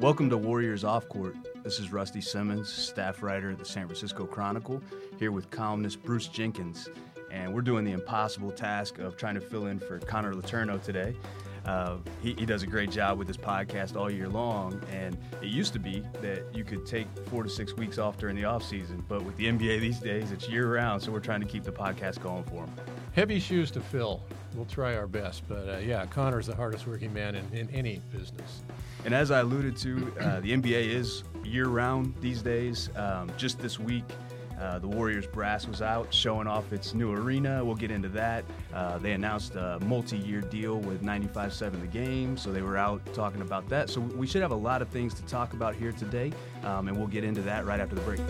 Welcome to Warriors Off Court. This is Rusty Simmons, staff writer at the San Francisco Chronicle, here with columnist Bruce Jenkins. And we're doing the impossible task of trying to fill in for Connor Letourneau today. Uh, he, he, does a great job with his podcast all year long, and it used to be that you could take four to six weeks off during the off season, but with the NBA these days, it's year round, so we're trying to keep the podcast going for him. Heavy shoes to fill. We'll try our best, but uh, yeah, Connor's the hardest working man in, in any business. And as I alluded to, uh, the NBA is year round these days. Um, just this week, uh, the Warriors brass was out showing off its new arena. We'll get into that. Uh, they announced a multi year deal with 95.7 The Game, so they were out talking about that. So we should have a lot of things to talk about here today, um, and we'll get into that right after the break.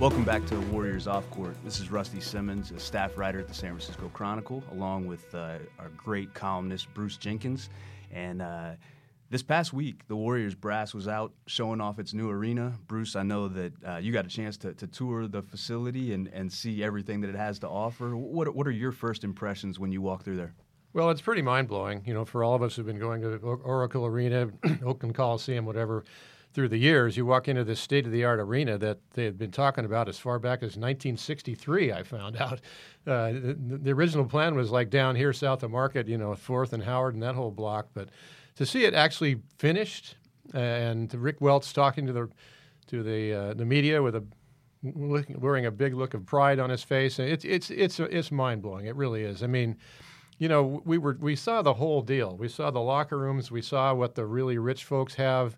Welcome back to Warriors Off Court. This is Rusty Simmons, a staff writer at the San Francisco Chronicle, along with uh, our great columnist Bruce Jenkins. And uh, this past week, the Warriors brass was out showing off its new arena. Bruce, I know that uh, you got a chance to, to, tour the facility and, and see everything that it has to offer. What, what are your first impressions when you walk through there? Well, it's pretty mind blowing. You know, for all of us who've been going to Oracle Arena, Oakland Coliseum, whatever, through the years, you walk into this state of the art arena that they had been talking about as far back as 1963. I found out uh, the, the, original plan was like down here south of Market, you know, Fourth and Howard and that whole block, but to see it actually finished and Rick Welts talking to the to the uh, the media with a wearing a big look of pride on his face, it's it's it's it's mind blowing. It really is. I mean, you know, we were we saw the whole deal. We saw the locker rooms. We saw what the really rich folks have.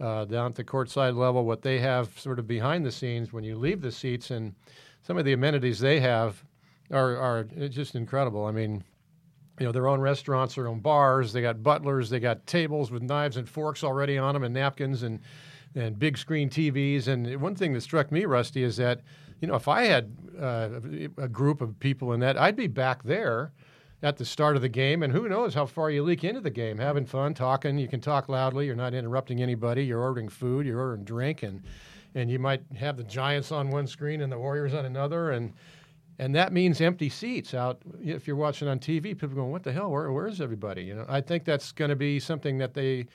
Uh, down at the courtside level, what they have sort of behind the scenes when you leave the seats, and some of the amenities they have are, are just incredible. I mean, you know, their own restaurants, their own bars. They got butlers. They got tables with knives and forks already on them, and napkins, and and big screen TVs. And one thing that struck me, Rusty, is that you know if I had uh, a group of people in that, I'd be back there at the start of the game, and who knows how far you leak into the game, having fun, talking. You can talk loudly. You're not interrupting anybody. You're ordering food. You're ordering drink, and and you might have the Giants on one screen and the Warriors on another, and and that means empty seats out. If you're watching on TV, people going, "What the hell? Where, where is everybody?" You know, I think that's going to be something that they.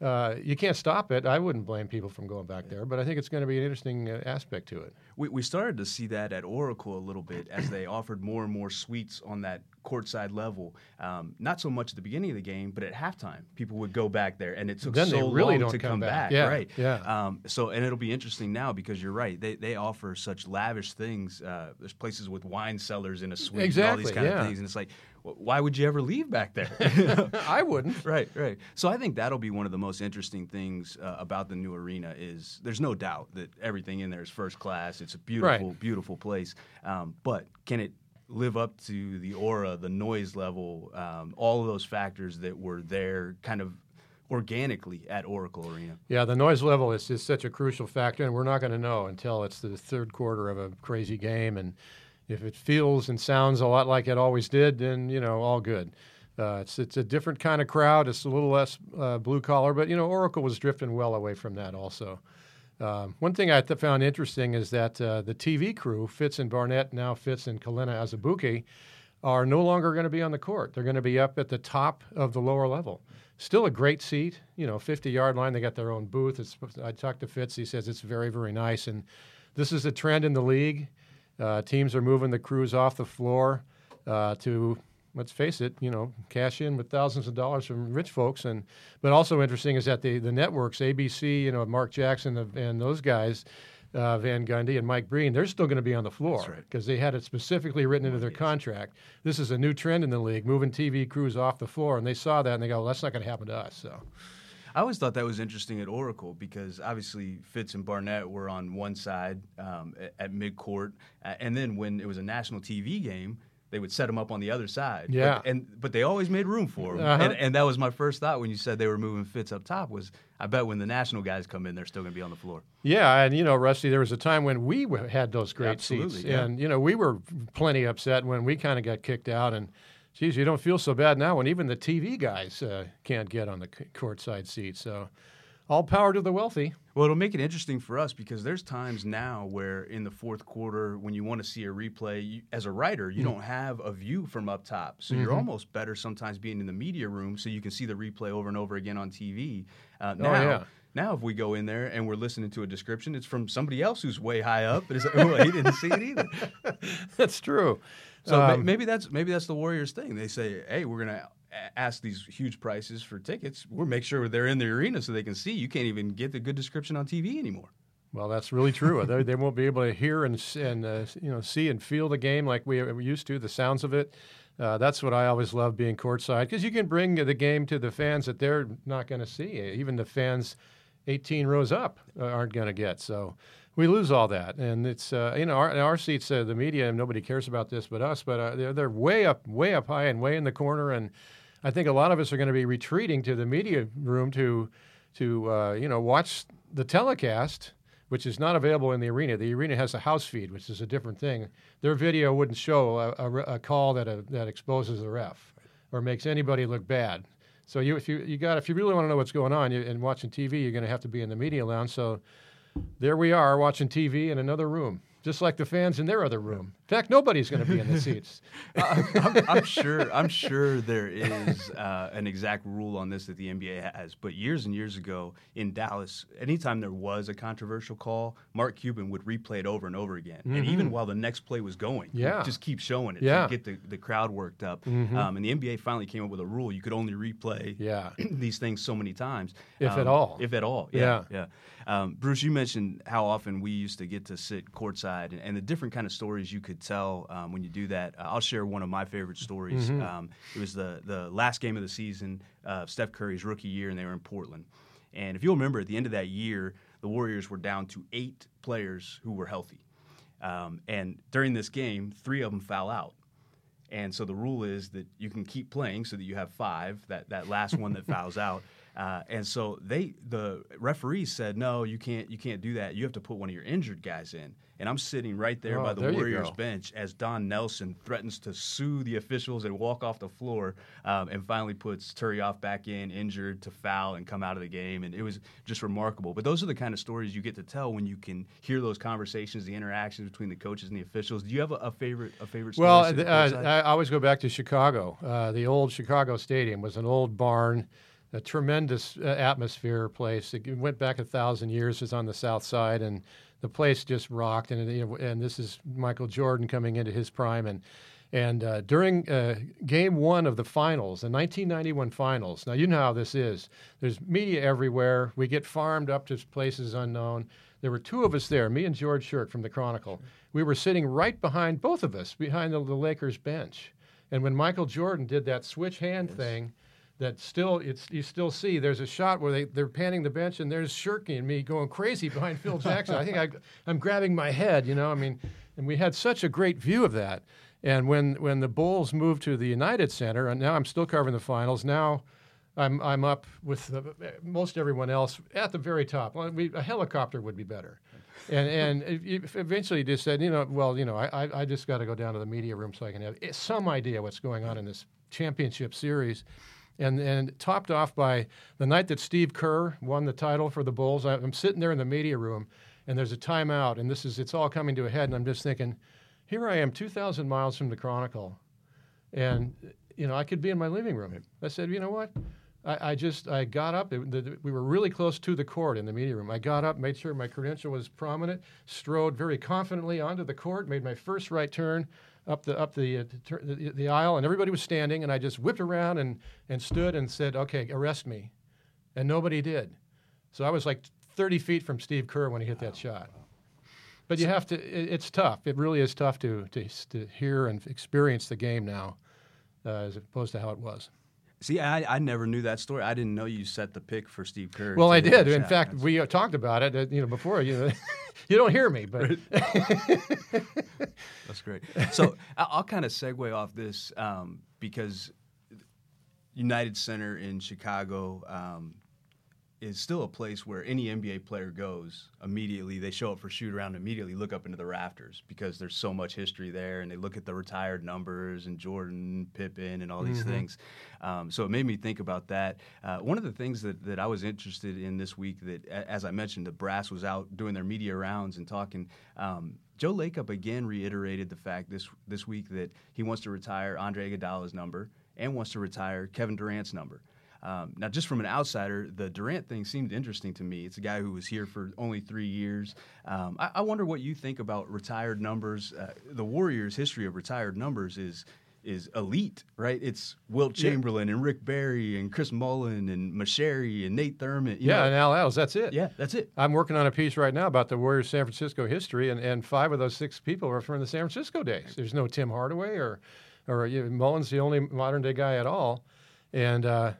Uh, you can't stop it. I wouldn't blame people from going back there, but I think it's going to be an interesting uh, aspect to it. We, we started to see that at Oracle a little bit as they offered more and more suites on that courtside level. Um, not so much at the beginning of the game, but at halftime, people would go back there, and it took then so really long to come, come back. back. Yeah, right? Yeah. Um, so, and it'll be interesting now because you're right. They they offer such lavish things. Uh, there's places with wine cellars in a suite, exactly, and all these kind yeah. of things, and it's like. Why would you ever leave back there? I wouldn't. Right, right. So I think that'll be one of the most interesting things uh, about the new arena is there's no doubt that everything in there is first class. It's a beautiful, right. beautiful place. Um, but can it live up to the aura, the noise level, um, all of those factors that were there kind of organically at Oracle Arena. Yeah, the noise level is, is such a crucial factor, and we're not going to know until it's the third quarter of a crazy game. And if it feels and sounds a lot like it always did, then, you know, all good. Uh, it's, it's a different kind of crowd. It's a little less uh, blue collar, but, you know, Oracle was drifting well away from that also. Um, one thing I th- found interesting is that uh, the TV crew, Fitz and Barnett, now Fitz and Kelenna Azubuike, are no longer going to be on the court. They're going to be up at the top of the lower level. Still a great seat, you know, 50 yard line. They got their own booth. It's, I talked to Fitz. He says it's very, very nice. And this is a trend in the league. Uh, teams are moving the crews off the floor uh, to let's face it, you know, cash in with thousands of dollars from rich folks. And but also interesting is that the the networks, ABC, you know, Mark Jackson and those guys. Uh, Van Gundy and Mike Breen, they're still going to be on the floor because right. they had it specifically written into their contract. This is a new trend in the league, moving TV crews off the floor, and they saw that and they go, well, "That's not going to happen to us." So, I always thought that was interesting at Oracle because obviously Fitz and Barnett were on one side um, at, at midcourt, uh, and then when it was a national TV game, they would set them up on the other side. Yeah. But, and but they always made room for them. Uh-huh. And, and that was my first thought when you said they were moving Fitz up top was I bet when the national guys come in, they're still going to be on the floor. Yeah, and you know, Rusty, there was a time when we had those great Absolutely, seats, yeah. and you know, we were plenty upset when we kind of got kicked out. And geez, you don't feel so bad now when even the TV guys uh, can't get on the courtside seats. So all power to the wealthy. Well, it'll make it interesting for us because there's times now where in the fourth quarter, when you want to see a replay, you, as a writer, you mm-hmm. don't have a view from up top. So mm-hmm. you're almost better sometimes being in the media room so you can see the replay over and over again on TV. Uh, now, oh, yeah. Now, if we go in there and we're listening to a description, it's from somebody else who's way high up, and it's like, oh, he didn't see it either. that's true. So um, maybe that's maybe that's the Warriors' thing. They say, hey, we're gonna ask these huge prices for tickets, we'll make sure they're in the arena so they can see. You can't even get the good description on TV anymore. Well, that's really true. they, they won't be able to hear and and uh, you know see and feel the game like we, used to. The sounds of it. Uh, that's what I always love being courtside because you can bring the game to the fans that they're not going to see. Even the fans 18 rows up uh, aren't going to get. So we lose all that, and it's uh, you know our, our seats, uh, the media, nobody cares about this but us, but they're they're way up, way up high, and way in the corner, and I think a lot of us are going to be retreating to the media room to to uh, you know watch the telecast, which is not available in the arena. The arena has a house feed, which is a different thing. Their video wouldn't show a, a, a call that a, uh, that exposes the ref or makes anybody look bad. So you if you you got if you really want to know what's going on you, and watching TV, you're going to have to be in the media lounge. So there we are watching TV in another room just like the fans in their other room. In fact, nobody's going to be in the seats. uh, I'm, I'm, sure. I'm sure there is uh, an exact rule on this that the NBA has. But years and years ago in Dallas, anytime there was a controversial call, Mark Cuban would replay it over and over again, mm-hmm. and even while the next play was going, yeah, just keep showing it yeah. to get the, the crowd worked up. Mm-hmm. Um, and the NBA finally came up with a rule: you could only replay yeah. these things so many times, if um, at all. If at all, yeah, yeah. yeah. Um, Bruce, you mentioned how often we used to get to sit courtside and, and the different kind of stories you could tell um, when you do that. Uh, I'll share one of my favorite stories. Mm-hmm. Um, it was the the last game of the season, uh, Steph Curry's rookie year, and they were in Portland. And if you'll remember, at the end of that year, the Warriors were down to eight players who were healthy. Um, and during this game, three of them foul out. And so the rule is that you can keep playing so that you have five. That that last one that fouls out. Uh, and so they, the referees said, no, you can't, you can't do that. You have to put one of your injured guys in. And I'm sitting right there oh, by the there Warriors bench as Don Nelson threatens to sue the officials and walk off the floor, um, and finally puts Turiaf back in, injured to foul and come out of the game. And it was just remarkable. But those are the kind of stories you get to tell when you can hear those conversations, the interactions between the coaches and the officials. Do you have a, a favorite, a favorite? Well, uh, I always go back to Chicago. Uh, the old Chicago Stadium was an old barn a tremendous uh, atmosphere place. It went back a thousand years. It's on the south side, and the place just rocked. And you know, and this is Michael Jordan coming into his prime. And and uh, during uh, Game One of the finals, the 1991 finals. Now you know how this is. There's media everywhere. We get farmed up to places unknown. There were two of us there, me and George Shirk from the Chronicle. We were sitting right behind both of us, behind the, the Lakers bench. And when Michael Jordan did that switch hand yes. thing that still it's you still see there's a shot where they they're panning the bench and there's Shirky and me going crazy behind Phil Jackson. I think I I'm grabbing my head, you know. I mean, and we had such a great view of that. And when when the Bulls moved to the United Center, and now I'm still covering the finals. Now I'm I'm up with the, most everyone else at the very top. We, a helicopter would be better. And and eventually just said, you know, well, you know, I I just got to go down to the media room so I can have eh, some idea what's going on in this championship series and and topped off by the night that Steve Kerr won the title for the Bulls. I, am sitting there in the media room, and there's a timeout, and this is it's all coming to a head, and I'm just thinking, here I am, 2,000 miles from the Chronicle, and you know I could be in my living room. I said, you know what? I, I just I got up. It, the, we were really close to the court in the media room. I got up, made sure my credential was prominent, strode very confidently onto the court, made my first right turn up the up the, uh, the, the aisle, and everybody was standing, and I just whipped around and and stood and said, "Okay, arrest me," and nobody did. So I was like 30 feet from Steve Kerr when he hit that shot. But you have to. It, it's tough. It really is tough to to, to hear and experience the game now, uh, as opposed to how it was. See, I, I never knew that story. I didn't know you set the pick for Steve Kerr. Well, I did. In fact, That's... we talked about it. Uh, you know, before you know, you don't hear me, but great. So I'll, kind of segue off this um, because United Center in Chicago. Um, is still a place where any NBA player goes immediately. They show up for shoot around, immediately look up into the rafters because there's so much history there, and they look at the retired numbers and Jordan, Pippen, and all these mm-hmm. things. Um, so it made me think about that. Uh, one of the things that, that I was interested in this week, that as I mentioned, the brass was out doing their media rounds and talking. Um, Joe Lacob again reiterated the fact this this week that he wants to retire Andre Iguodala's number and wants to retire Kevin Durant's number. Um, now, just from an outsider, the Durant thing seemed interesting to me. It's a guy who was here for only three years. Um, I, I, wonder what you think about retired numbers. Uh, the Warriors' history of retired numbers is is elite, right? It's Wilt Chamberlain yeah. and Rick Barry and Chris Mullin and Meschery and Nate Thurmond. yeah, know. and Al Attles. That's it. Yeah, that's it. I'm working on a piece right now about the Warriors' San Francisco history, and, and five of those six people are from the San Francisco days. There's no Tim Hardaway or or you know, Mullin's the only modern day guy at all, and. Uh,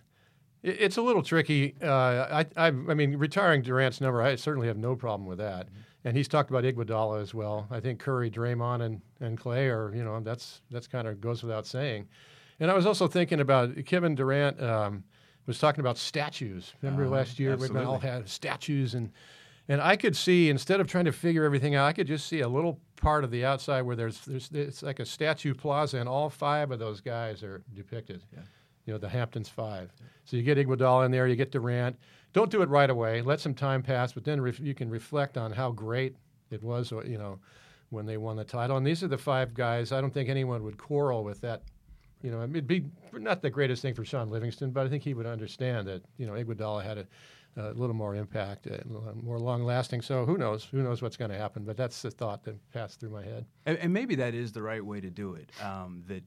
it's a little tricky. Uh, I, I, I, mean, retiring Durant's number, I certainly have no problem with that. Mm-hmm. And he's talked about Iguodala as well. I think Curry, Draymond, and, and Klay are, you know, that's that's kind of goes without saying. And I was also thinking about Kevin Durant um, was talking about statues. Remember uh, last year we all had statues and and I could see instead of trying to figure everything out, I could just see a little part of the outside where there's there's it's like a statue plaza, and all five of those guys are depicted. Yeah you know, the Hamptons Five. So you get Iguodala in there, you get Durant. Don't do it right away. Let some time pass, but then ref- you can reflect on how great it was, you know, when they won the title. And these are the five guys. I don't think anyone would quarrel with that. You know, it'd be not the greatest thing for Shaun Livingston, but I think he would understand that you know Iguodala had a, a little more impact, more long lasting. So who knows? Who knows what's going to happen? But that's the thought that passed through my head. And, and maybe that is the right way to do it. Um, that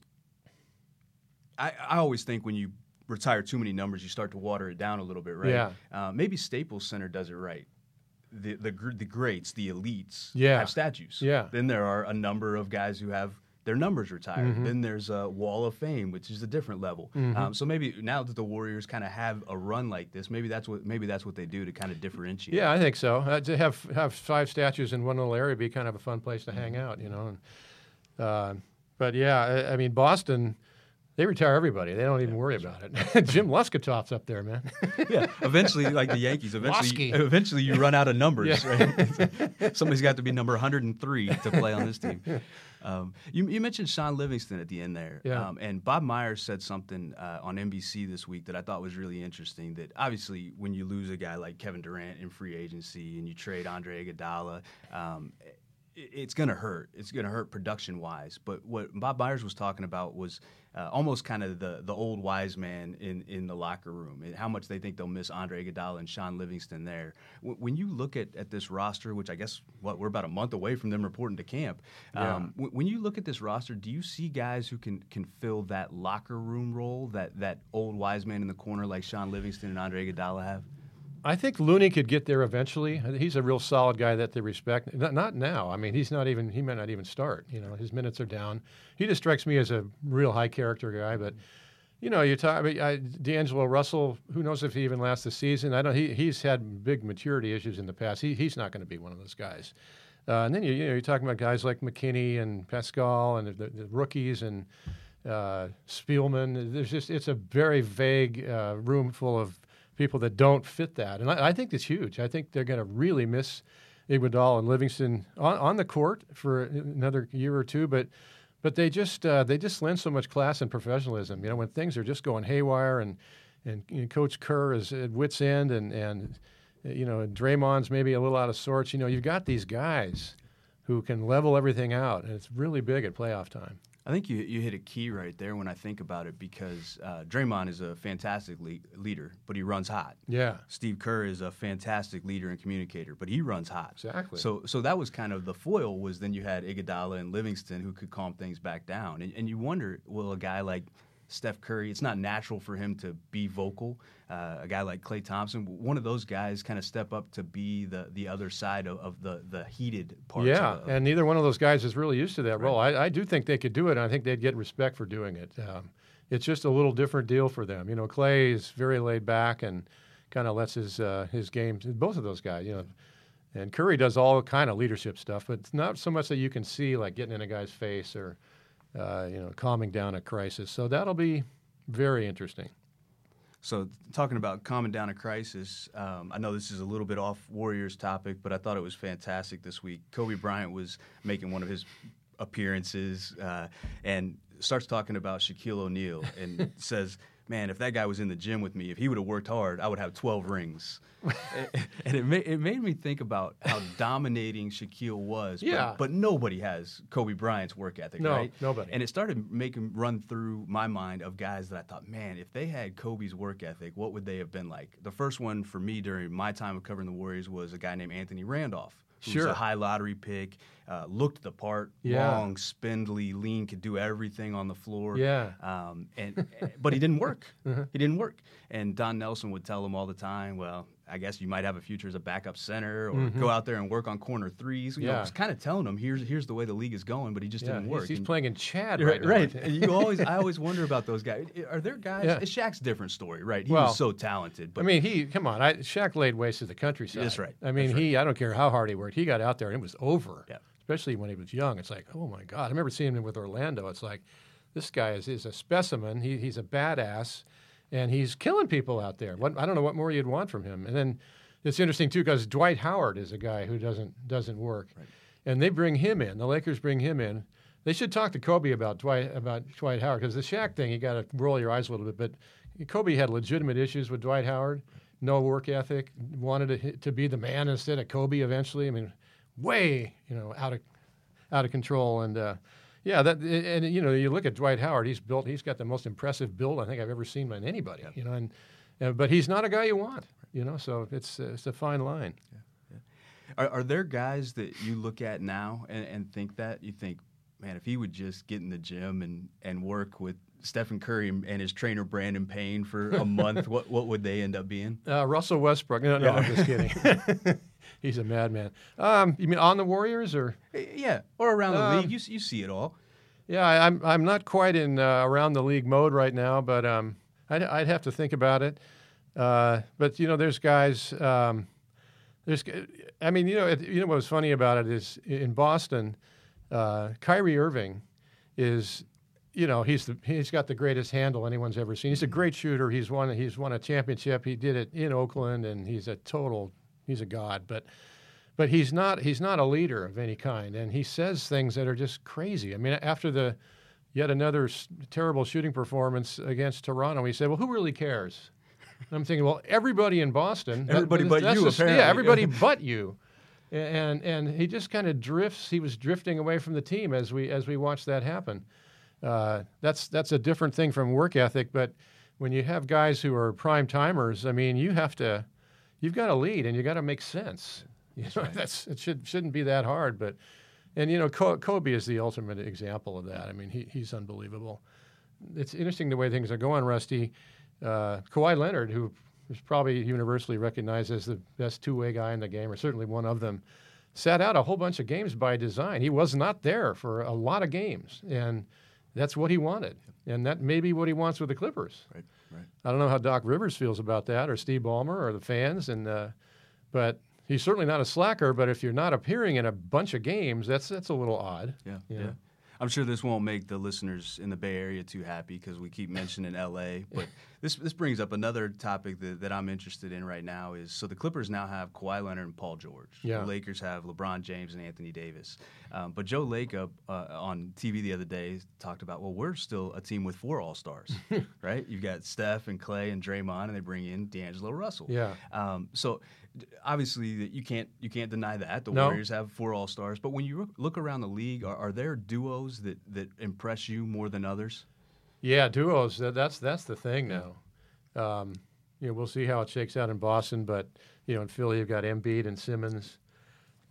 I, I always think when you retire too many numbers, you start to water it down a little bit, right? Yeah. Uh, maybe Staples Center does it right. The, the the greats, the elites, yeah. have statues. Yeah. Then there are a number of guys who have their numbers retired. Mm-hmm. Then there's a Wall of Fame, which is a different level. Mm-hmm. Um, so maybe now that the Warriors kind of have a run like this, maybe that's what maybe that's what they do to kind of differentiate. Yeah, I think so. Uh, to have have five statues in one little area be kind of a fun place to mm-hmm. hang out, you know. And, uh, but yeah, I, I mean Boston they retire everybody. They don't even worry about it. Jim Loscutoff's up there, man. yeah. Eventually, like the Yankees, eventually, eventually you run out of numbers. Yeah. Right? Somebody's got to be number 103 to play on this team. Um, you, you, mentioned Shaun Livingston at the end there, yeah. Um, and Bob Myers said something uh, on NBC this week that I thought was really interesting. That obviously, when you lose a guy like Kevin Durant in free agency and you trade Andre Iguodala, um, it's going to hurt. It's going to hurt production wise. But what Bob Myers was talking about was uh, almost kind of the the old wise man in, in the locker room and how much they think they'll miss Andre Iguodala and Shaun Livingston there. W- when you look at, at this roster, which I guess what we're about a month away from them reporting to camp, yeah. um, w- when you look at this roster, do you see guys who can can fill that locker room role that that old wise man in the corner like Shaun Livingston and Andre Iguodala have? I think Looney could get there eventually. He's a real solid guy that they respect. Not, not, now. I mean, he's not even. He might not even start. You know, his minutes are down. He just strikes me as a real high character guy. But you know, you talk. I mean, I, D'Angelo Russell. Who knows if he even lasts the season? I don't. He he's had big maturity issues in the past. He he's not going to be one of those guys. Uh, and then you you know you're talking about guys like McKinnie and Paschall and the, the rookies and uh, Spellman. There's just it's a very vague uh, room full of people that don't fit that. And I, I think it's huge. I think they're going to really miss Iguodala and Livingston on, on the court for another year or two, but but they just uh, they just lend so much class and professionalism. You know, when things are just going haywire and and, and Coach Kerr is at wits end and and you know Draymond's maybe a little out of sorts. You know, you've got these guys who can level everything out, and it's really big at playoff time. I think you you hit a key right there when I think about it because uh, Draymond is a fantastic le- leader, but he runs hot. Yeah. Steve Kerr is a fantastic leader and communicator, but he runs hot. Exactly. So so that was kind of the foil was then you had Iguodala and Livingston who could calm things back down, and, and you wonder will a guy like Steph Curry. It's not natural for him to be vocal. Uh, a guy like Klay Thompson, one of those guys, kind of step up to be the the other side of, of the the heated part. Yeah, of, and neither one of those guys is really used to that right. role. I, I, do think they could do it. and I think they'd get respect for doing it. Um, it's just a little different deal for them. You know, Klay is very laid back and kind of lets his uh, his game. Both of those guys, you know. And Curry does all kind of leadership stuff, but it's not so much that you can see like getting in a guy's face or uh, you know, calming down a crisis. So that'll be very interesting. So, talking about calming down a crisis, um, I know this is a little bit off Warriors topic, but I thought it was fantastic this week. Kobe Bryant was making one of his appearances uh, and starts talking about Shaquille O'Neal and says, man, if that guy was in the gym with me, if he would have worked hard, I would have 12 rings. and it made, it made me think about how dominating Shaquille was. Yeah. But, but, nobody has Kobe Bryant's work ethic, no, right? nobody. And it started making run through my mind of guys that I thought, man, if they had Kobe's work ethic, what would they have been like? The first one for me during my time of covering the Warriors was a guy named Anthony Randolph. Who Sure. was a high lottery pick, uh, looked the part, Yeah. long, spindly, lean, could do everything on the floor. Yeah. Um, and but he didn't work. He didn't work. And Don Nelson would tell him all the time, "Well, I guess you might have a future as a backup center, or mm-hmm. go out there and work on corner threes. You know, Yeah. was kind of telling him, "Here's here's the way the league is going," but he just Yeah, didn't work. He's, And- playing in Chad right Right, now. right. And you always, I always wonder about those guys. Are there guys? Yeah. Shaq's a different story, right? He Well, was so talented. But I mean, he come on. I, Shaq laid waste to the countryside. That's right. I mean, right. he. I don't care how hard he worked. He got out there and it was over. Yeah. Especially when he was young. It's like, oh my God. I remember seeing him with Orlando. It's like, this guy is, is a specimen. He, he's a badass, and he's killing people out there. What I don't know what more you'd want from him. And then it's interesting too because Dwight Howard is a guy who doesn't doesn't work, and they bring him in. The Lakers bring him in. They should talk to Kobe about Dwight about Dwight Howard because the Shaq thing you got to roll your eyes a little bit. But Kobe had legitimate issues with Dwight Howard, no work ethic, wanted to to be the man instead of Kobe. Eventually, I mean, way you know out of out of control and. Uh, yeah, that and you know you look at Dwight Howard. He's built. He's got the most impressive build I think I've ever seen in anybody. You know, and uh, but he's not a guy you want. You know, so it's uh, it's a fine line. Are, are there guys that you look at now and, and think that you think, man, if he would just get in the gym and, and work with Stephen Curry and and his trainer Brandon Payne for a month, what what would they end up being? Uh, Russell Westbrook. No, no, I'm just kidding. he's a madman. Um, you mean on the Warriors or? Yeah, or around the Um, league, you you see it all. Yeah, I, I'm I'm not quite in uh, around the league mode right now, but um, I'd, I'd have to think about it. Uh, but you know, there's guys. Um, there's, I mean, you know, it, you know what was funny about it is in Boston, uh, Kyrie Irving is, you know, he's the he's got the greatest handle anyone's ever seen. He's a great shooter. He's won he's won a championship. He did it in Oakland, and he's a total he's a god. But but he's not he's not a leader of any kind, and he says things that are just crazy. I mean, after the yet another s- terrible shooting performance against Toronto, he said, "Well, who really cares?" And I'm thinking, well, everybody in Boston, that- Everybody but that's you, apparently. yeah, everybody but you, and and he just kind of drifts. He was drifting away from the team as we as we watched that happen. Uh, that's that's a different thing from work ethic, but when you have guys who are prime timers, I mean, you have to, you've got to lead and you got to make sense. You know, that's it should shouldn't be that hard, but and you know, Kobe is the ultimate example of that. I mean, he, he's unbelievable. It's interesting the way things are going, Rusty. Uh, Kawhi Leonard, who is probably universally recognized as the best two-way guy in the game, or certainly one of them, sat out a whole bunch of games by design. He was not there for a lot of games, and that's what he wanted, and that may be what he wants with the Clippers. Right, right. I don't know how Doc Rivers feels about that, or Steve Ballmer, or the fans, and uh, but he's certainly not a slacker. But if you're not appearing in a bunch of games, that's that's a little odd. Yeah, Yeah. yeah. I'm sure this won't make the listeners in the Bay Area too happy because we keep mentioning LA. But this this brings up another topic that, that I'm interested in right now is so the Clippers now have Kawhi Leonard and Paul George. Yeah. The Lakers have LeBron James and Anthony Davis. Um, but Joe Lacob uh, on TV the other day talked about well we're still a team with four All Stars, right? You've got Steph and Klay and Draymond, and they bring in D'Angelo Russell. Yeah. Um, so obviously that you can't you can't deny that the No. Warriors have four All Stars. But when you look- look around the league, are, are there duos that that impress you more than others? Yeah, duos. That's that's the thing now. Um, you know, we'll see how it shakes out in Boston, but you know, in Philly, you've got Embiid and Simmons.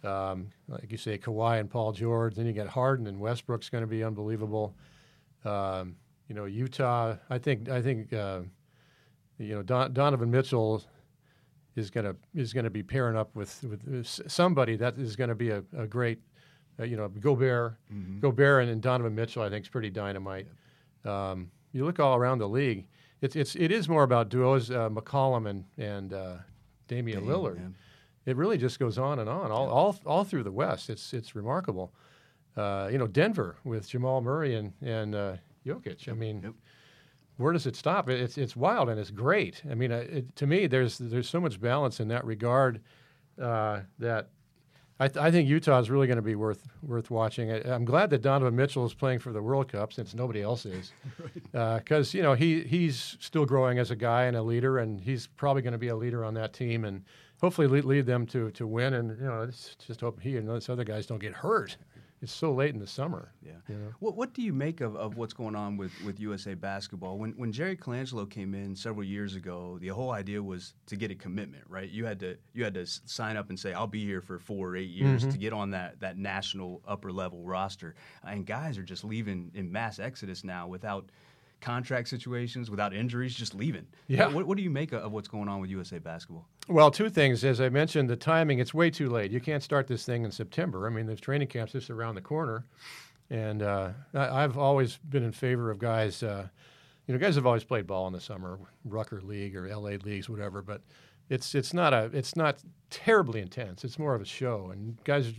Um, like you say, Kawhi and Paul George. Then you got Harden and Westbrook's going to be unbelievable. Um, you know, Utah. I think I think uh, you know Don, Donovan Mitchell is going to is going to be pairing up with with somebody that is going to be a, a great. Uh, you know, Gobert, Gobert and, and Donovan Mitchell. I think is pretty dynamite. Um, you look all around the league. It's it's it is more about duos. Uh, McCollum and and uh, Damian Lillard. yeah. It really just goes on and on, all all, all through the West. It's it's remarkable. Uh, you know, Denver with Jamal Murray and and uh, Jokic. I mean, Yep. Where does it stop? It's it's wild and it's great. I mean, uh, it, to me, there's there's so much balance in that regard uh, that I, th- I, think Utah is really going to be worth worth watching. I, am glad that Donovan Mitchell is playing for the World Cup since nobody else is, because uh, you know he he's still growing as a guy and a leader, and he's probably going to be a leader on that team and hopefully lead, lead them to to win. And you know, just hope he and those other guys don't get hurt it's so late in the summer. Yeah. You know? What What do you make of, of what's going on with, with USA basketball? When when Jerry Colangelo came in several years ago, the whole idea was to get a commitment, right? You had to you had to sign up and say, "I'll be here for four or eight years" mm-hmm. to get on that that national upper level roster. And guys are just leaving in mass exodus now without contract situations, without injuries, just leaving. Yeah. What, what do you make of what's going on with USA basketball? Well, two things. As I mentioned, the timing, it's way too late. You can't start this thing in September. I mean, there's training camps just around the corner. And uh, I, have always been in favor of guys, uh, you know, guys have always played ball in the summer, Rucker League or LA Leagues, whatever, but it's, it's, not a, it's not terribly intense. It's more of a show, and guys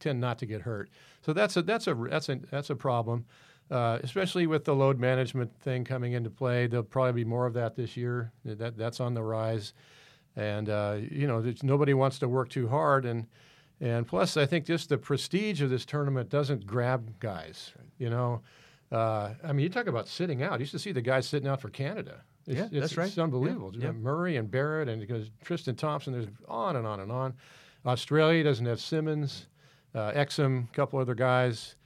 tend not to get hurt. So that's a, that's a, that's a, that's a problem. Uh, especially with the load management thing coming into play. There'll probably be more of that this year. That that's on the rise, and uh, you know nobody wants to work too hard, and and plus I think just the prestige of this tournament doesn't grab guys. You know, uh, I mean you talk about sitting out. You used to see the guys sitting out for Canada. It's, yeah, it's, that's right. It's unbelievable. Yeah, yeah. Murray and Barrett and Tristan Thompson. There's on and on and on. Australia doesn't have Simmons, uh, Exum, a couple other guys.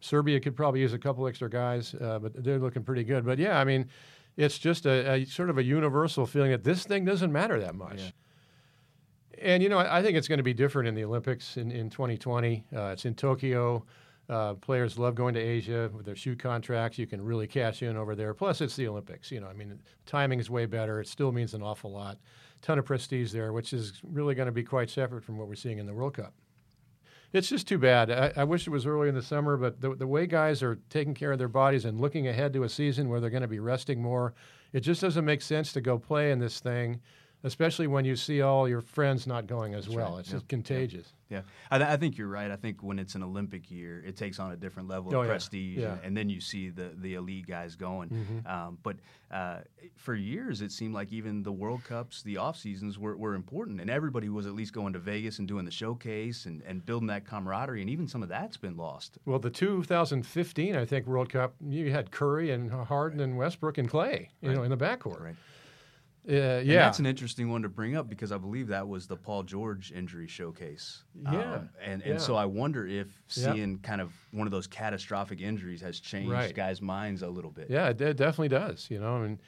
Serbia could probably use a couple extra guys, uh, but they're looking pretty good. But yeah, I mean, it's just a, a, sort of a universal feeling that this thing doesn't matter that much. Yeah. And you know, I, I think it's going to be different in the Olympics in, in 2020. Uh, it's in Tokyo. Uh, players love going to Asia with their shoe contracts. You can really cash in over there. Plus, it's the Olympics. You know, I mean, timing is way better. It still means an awful lot. Ton of prestige there, which is really going to be quite separate from what we're seeing in the World Cup it's just too bad. I, I, wish it was early in the summer, but the, the way guys are taking care of their bodies and looking ahead to a season where they're going to be resting more, it just doesn't make sense to go play in this thing especially when you see all your friends not going as That's well. Right. It's yeah. just contagious. Yeah, I, th- I, think you're right. I think when it's an Olympic year, it takes on a different level oh, of yeah. prestige, yeah. And, and, then you see the the elite guys going. Mm-hmm. Um, but uh, for years, it seemed like even the World Cups, the off seasons were, were important, and everybody was at least going to Vegas and doing the showcase and, and building that camaraderie. And even some of that's been lost. Well, the 2015, I think World Cup, you had Curry and Harden and Westbrook and Klay, you right. know, in the backcourt. Right. Uh, yeah, and that's an interesting one to bring up because I believe that was the Paul George injury showcase. Yeah, um, and and yeah. so I wonder if seeing kind of one of those catastrophic injuries has changed right. guys' minds a little bit. Yeah, it, it, definitely does. You know, I mean,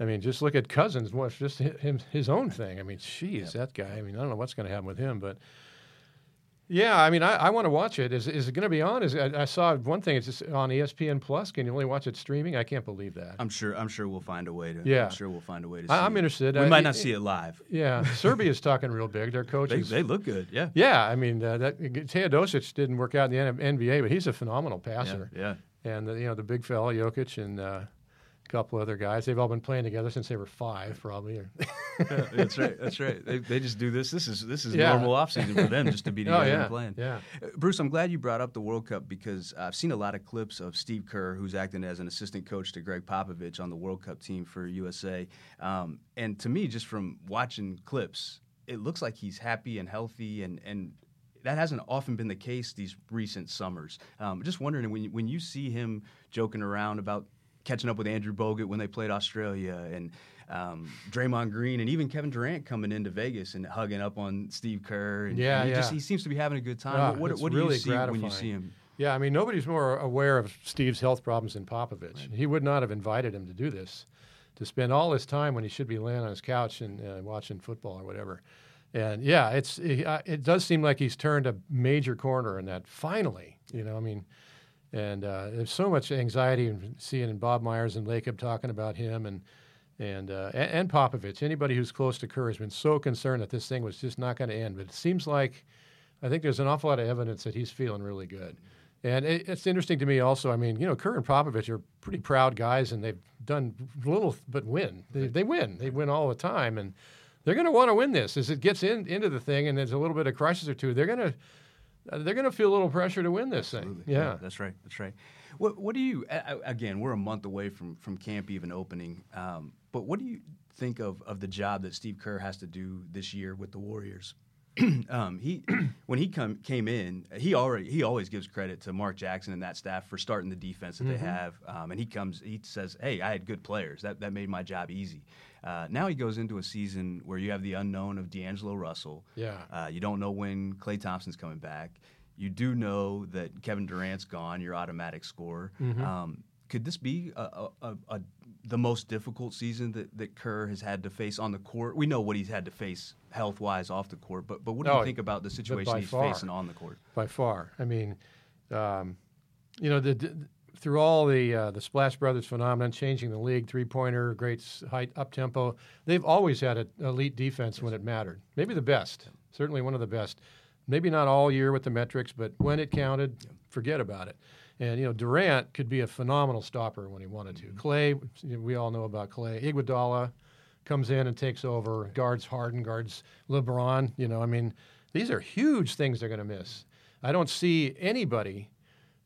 I mean, just look at Cousins. What's just him his own thing. I mean, geez, that guy. I mean, I don't know what's going to happen with him, but yeah, I mean, I, I want to watch it. Is, is it going to be on? Is I, I, saw one thing. It's just on ESPN Plus. Can you only watch it streaming? I can't believe that. I'm sure. I'm sure we'll find a way to. Yeah. I'm sure we'll find a way to. I, am it. interested. We might not see it live. Yeah, Serbia's talking real big. Their coaches. They, they look good. Yeah. Yeah, I mean, uh, that Teodosic didn't work out in the NBA, but he's a phenomenal passer. Yeah. yeah. And the, you know the big fella Jokic and. Uh, a couple other guys. They've all been playing together since they were five, probably. yeah, that's right. That's right. They, they just do this. This is this is yeah. normal off season for them just to be together oh, yeah. and playing. Yeah. Uh, Bruce, I'm glad you brought up the World Cup because I've seen a lot of clips of Steve Kerr, who's acting as an assistant coach to Gregg Popovich on the World Cup team for USA. Um, and to me, just from watching clips, it looks like he's happy and healthy and and that hasn't often been the case these recent summers. Um, just wondering when you, when you see him joking around about catching up with Andrew Bogut when they played Australia and um, Draymond Green and even Kevin Durant coming into Vegas and hugging up on Steve Kerr. And, yeah, and he yeah. Just, he seems to be having a good time. Yeah, what what do really you see gratifying. when you see him? Yeah, I mean, nobody's more aware of Steve's health problems than Popovich. Right. He would not have invited him to do this, to spend all his time when he should be laying on his couch and uh, watching football or whatever. And yeah, it's it, uh, it does seem like he's turned a major corner in that. Finally, you know, I mean, and uh, there's so much anxiety in seeing Bob Myers and Lacob talking about him and and uh, and, Popovich. Anybody who's close to Kerr has been so concerned that this thing was just not going to end. But it seems like I think there's an awful lot of evidence that he's feeling really good. And it, it's interesting to me also. I mean, you know, Kerr and Popovich are pretty proud guys, and they've done little but win. They, they win. They win all the time, and they're going to want to win this. As it gets in, into the thing, and there's a little bit of crisis or two, they're going to they're going to feel a little pressure to win this Absolutely. thing. Yeah. that's right. That's right. What What do you? Again, we're a month away from from camp even opening. Um, but what do you think of of the job that Steve Kerr has to do this year with the Warriors? um, he when he come came in, he already he always gives credit to Mark Jackson and that staff for starting the defense that Mm-hmm. they have. Um, and he comes, he says, "Hey, I had good players. That that made my job easy." Uh, now he goes into a season where you have the unknown of D'Angelo Russell. Yeah. Uh, you don't know when Klay Thompson's coming back. You do know that Kevin Durant's gone, your automatic scorer. Mm-hmm. Um, could this be a, a, a, the most difficult season that, that Kerr has had to face on the court? We know what he's had to face health wise off the court, but but what do Oh, you think about the situation he's far. facing on the court? by far. I mean, um, you know, the, the, through all the uh, the Splash Brothers phenomenon, changing the league, three pointer, great height, up tempo, they've always had an elite defense when it mattered. Maybe the best, certainly one of the best. Maybe not all year with the metrics, but when it counted, forget about it. And you know, Durant could be a phenomenal stopper when he wanted to. Klay, we all know about Klay. Iguodala comes in and takes over, guards Harden, guards LeBron. You know, I mean, these are huge things they're going to miss. I don't see anybody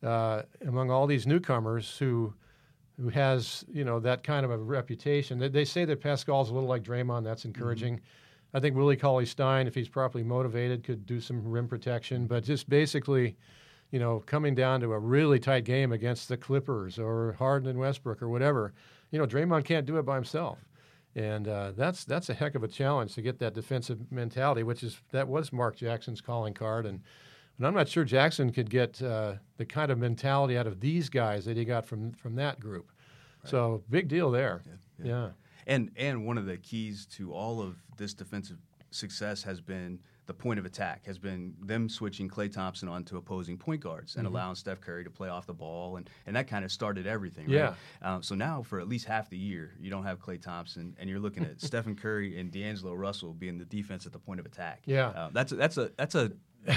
uh, among all these newcomers who who has you know that kind of a reputation. They, they say that Paschall's a little like Draymond. That's encouraging. I think Willie Cauley Stein, if he's properly motivated, could do some rim protection. But just basically, you know, coming down to a really tight game against the Clippers or Harden and Westbrook or whatever, you know, Draymond can't do it by himself. And uh, that's that's a heck of a challenge to get that defensive mentality, which is that was Mark Jackson's calling card, and and I'm not sure Jackson could get uh, the kind of mentality out of these guys that he got from from that group. So big deal there. Yeah. And and one of the keys to all of this defensive success has been the point of attack, has been them switching Klay Thompson onto opposing point guards Mm-hmm. and allowing Steph Curry to play off the ball, and, and that kind of started everything. Right? Yeah. Um, so now for at least half the year, you don't have Klay Thompson, and you're looking at Stephen Curry and D'Angelo Russell being the defense at the point of attack. Yeah. Uh, that's a, that's a that's a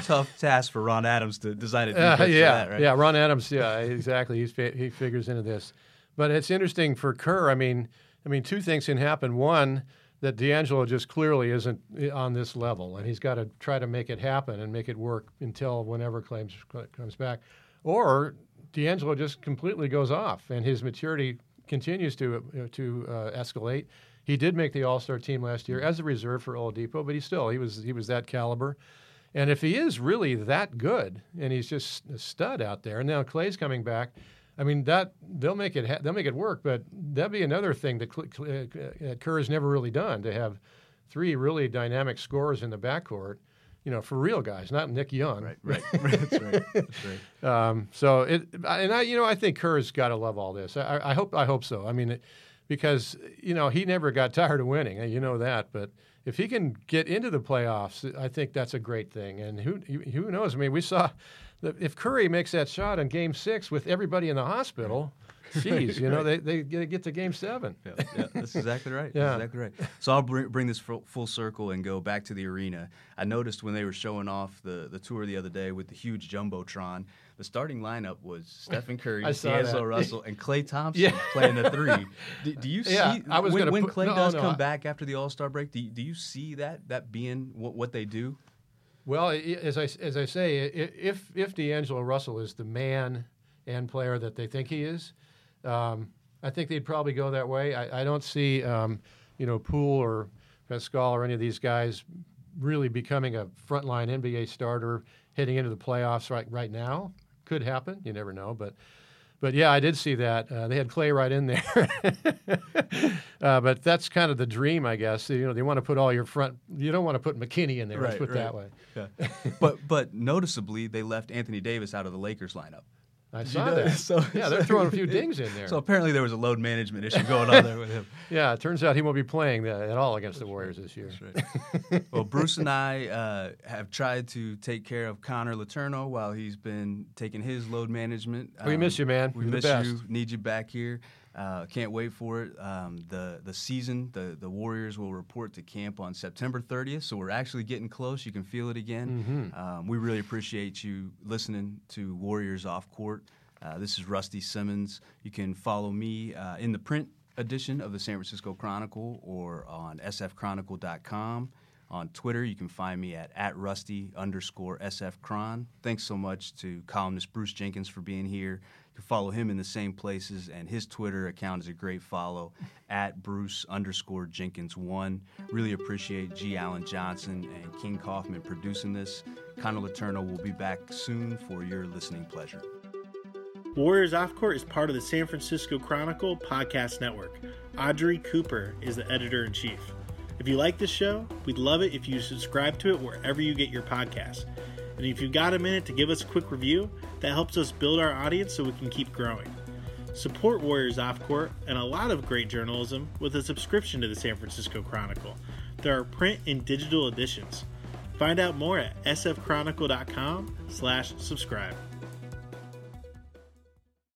tough task for Ron Adams to design a Uh, yeah, that, right? yeah. Ron Adams, yeah, exactly. He's he figures into this, but it's interesting for Kerr. I mean, I mean, two things can happen. One, that D'Angelo just clearly isn't on this level, and he's got to try to make it happen and make it work until whenever claims comes back, or D'Angelo just completely goes off, and his maturity continues to uh, to uh, escalate. He did make the All Star team last year as a reserve for Oladipo, but he still he was he was that caliber. And if he is really that good, and he's just a stud out there, and now Klay's coming back, I mean that they'll make it ha- they'll make it work. But that'd be another thing that Cl- Cl- uh, Kerr has never really done to have three really dynamic scorers in the backcourt. You know, for real guys, not Nick Young. Right, right, that's right, that's right. Um, so it, and I, you know, I think Kerr's got to love all this. I, I hope, I hope so. I mean, it, because you know he never got tired of winning, you know that. But if he can get into the playoffs, I think that's a great thing. And who who knows? I mean, we saw that if Curry makes that shot in Game Six with everybody in the hospital, geez, you know, they they get get to Game Seven. Yeah, yeah, that's exactly right. Yeah. That's exactly right. So I'll bring, bring this full, full circle and go back to the arena. I noticed when they were showing off the, the tour the other day with the huge jumbotron, the starting lineup was Stephen Curry, D'Angelo. Russell, and Klay Thompson Yeah. playing the three. Do, do you see Yeah, I was when, when put- Klay no, does no, come I- back after the All Star break? Do you, do you see that that being what, what they do? Well, as I as I say, if if D'Angelo Russell is the man and player that they think he is, um, I think they'd probably go that way. I, I don't see, um, you know, Poole or Paschall or any of these guys really becoming a frontline NBA starter heading into the playoffs right right now. Could happen. You never know, but. But yeah, I did see that. Uh, they had Klay right in there. uh, but that's kind of the dream, I guess. You know, they want to put all your front. You don't want to put McKinnie in there. let's put it that way. Yeah. but but noticeably they left Anthony Davis out of the Lakers lineup. I saw that. So- yeah, they're throwing a few dings in there. So apparently there was a load management issue going on there with him. yeah, it turns out he won't be playing at all against the Warriors this year. well, Bruce and I uh, have tried to take care of Connor Letourneau while he's been taking his load management. We miss you, man. We You're miss you. Need you back here. Uh, can't wait for it. Um, the the season, the the Warriors will report to camp on September 30th, so we're actually getting close. You can feel it again. Mm-hmm. Um, we really appreciate you listening to Warriors Off Court. Uh, this is Rusty Simmons. You can follow me uh, in the print edition of the San Francisco Chronicle or on sfchronicle.com On Twitter, you can find me at, at rusty underscore SF Cron. Thanks so much to columnist Bruce Jenkins for being here. You can follow him in the same places, and his Twitter account is a great follow at Bruce underscore Jenkins one. Really appreciate G. Allen Johnson and King Kaufman producing this. Connor Letourneau will be back soon for your listening pleasure. Warriors Off Court is part of the San Francisco Chronicle podcast network. Audrey Cooper is the editor in chief. If you like this show, we'd love it if you subscribe to it wherever you get your podcasts. And if you've got a minute to give us a quick review, that helps us build our audience so we can keep growing. Support Warriors Off Court and a lot of great journalism with a subscription to the San Francisco Chronicle. There are print and digital editions. Find out more at sfchronicle.com slash subscribe.